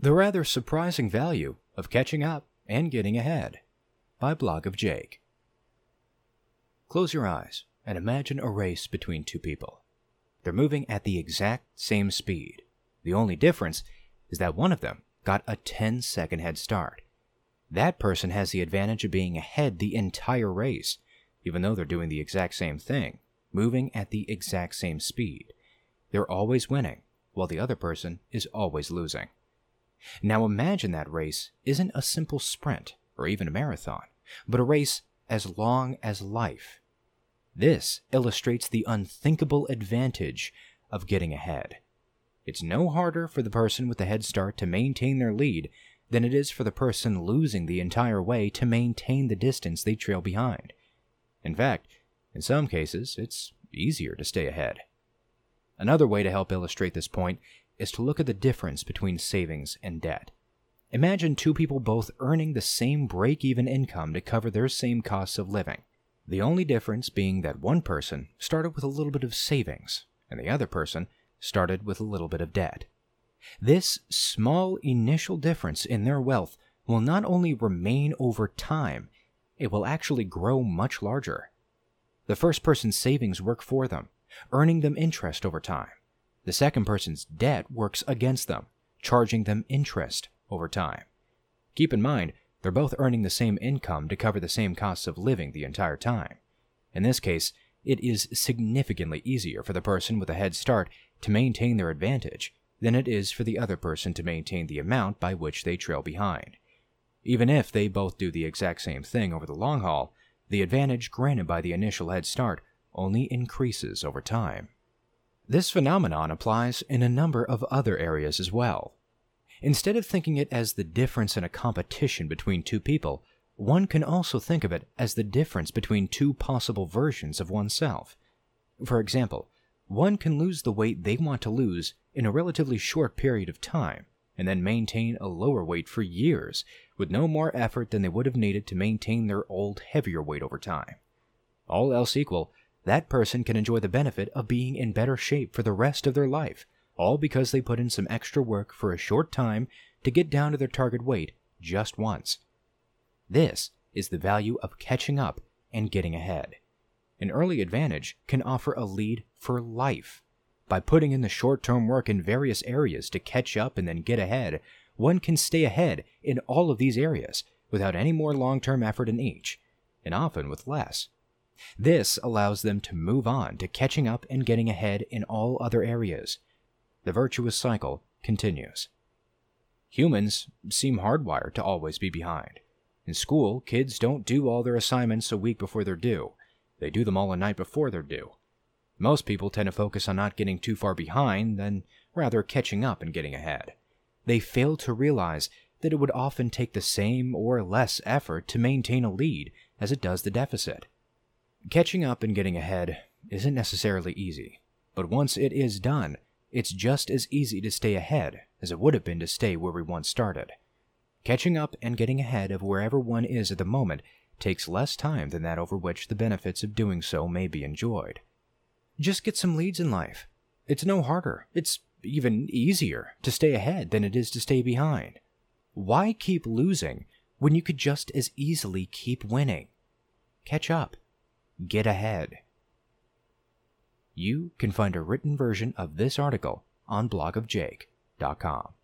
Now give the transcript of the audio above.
The Rather Surprising Value of Catching Up and Getting Ahead by Blog of Jake. Close your eyes and imagine a race between two people. They're moving at the exact same speed. The only difference is that one of them got a 10 second head start. That person has the advantage of being ahead the entire race, even though they're doing the exact same thing, moving at the exact same speed. They're always winning, while the other person is always losing. Now imagine that race isn't a simple sprint or even a marathon, but a race as long as life. This illustrates the unthinkable advantage of getting ahead. It's no harder for the person with the head start to maintain their lead than it is for the person losing the entire way to maintain the distance they trail behind. In fact, in some cases, it's easier to stay ahead. Another way to help illustrate this point is to look at the difference between savings and debt. Imagine two people both earning the same break even income to cover their same costs of living. The only difference being that one person started with a little bit of savings, and the other person started with a little bit of debt. This small initial difference in their wealth will not only remain over time, it will actually grow much larger. The first person's savings work for them, earning them interest over time. The second person's debt works against them, charging them interest over time. Keep in mind, they're both earning the same income to cover the same costs of living the entire time. In this case, it is significantly easier for the person with a head start to maintain their advantage than it is for the other person to maintain the amount by which they trail behind. Even if they both do the exact same thing over the long haul, the advantage granted by the initial head start only increases over time. This phenomenon applies in a number of other areas as well. Instead of thinking it as the difference in a competition between two people, one can also think of it as the difference between two possible versions of oneself. For example, one can lose the weight they want to lose in a relatively short period of time, and then maintain a lower weight for years with no more effort than they would have needed to maintain their old heavier weight over time. All else equal, that person can enjoy the benefit of being in better shape for the rest of their life, all because they put in some extra work for a short time to get down to their target weight just once. This is the value of catching up and getting ahead. An early advantage can offer a lead for life. By putting in the short term work in various areas to catch up and then get ahead, one can stay ahead in all of these areas without any more long term effort in each, and often with less. This allows them to move on to catching up and getting ahead in all other areas. The virtuous cycle continues. Humans seem hardwired to always be behind. In school, kids don't do all their assignments a week before they're due. They do them all a night before they're due. Most people tend to focus on not getting too far behind than rather catching up and getting ahead. They fail to realize that it would often take the same or less effort to maintain a lead as it does the deficit. Catching up and getting ahead isn't necessarily easy, but once it is done, it's just as easy to stay ahead as it would have been to stay where we once started. Catching up and getting ahead of wherever one is at the moment takes less time than that over which the benefits of doing so may be enjoyed. Just get some leads in life. It's no harder, it's even easier to stay ahead than it is to stay behind. Why keep losing when you could just as easily keep winning? Catch up get ahead. You can find a written version of this article on blogofjake.com.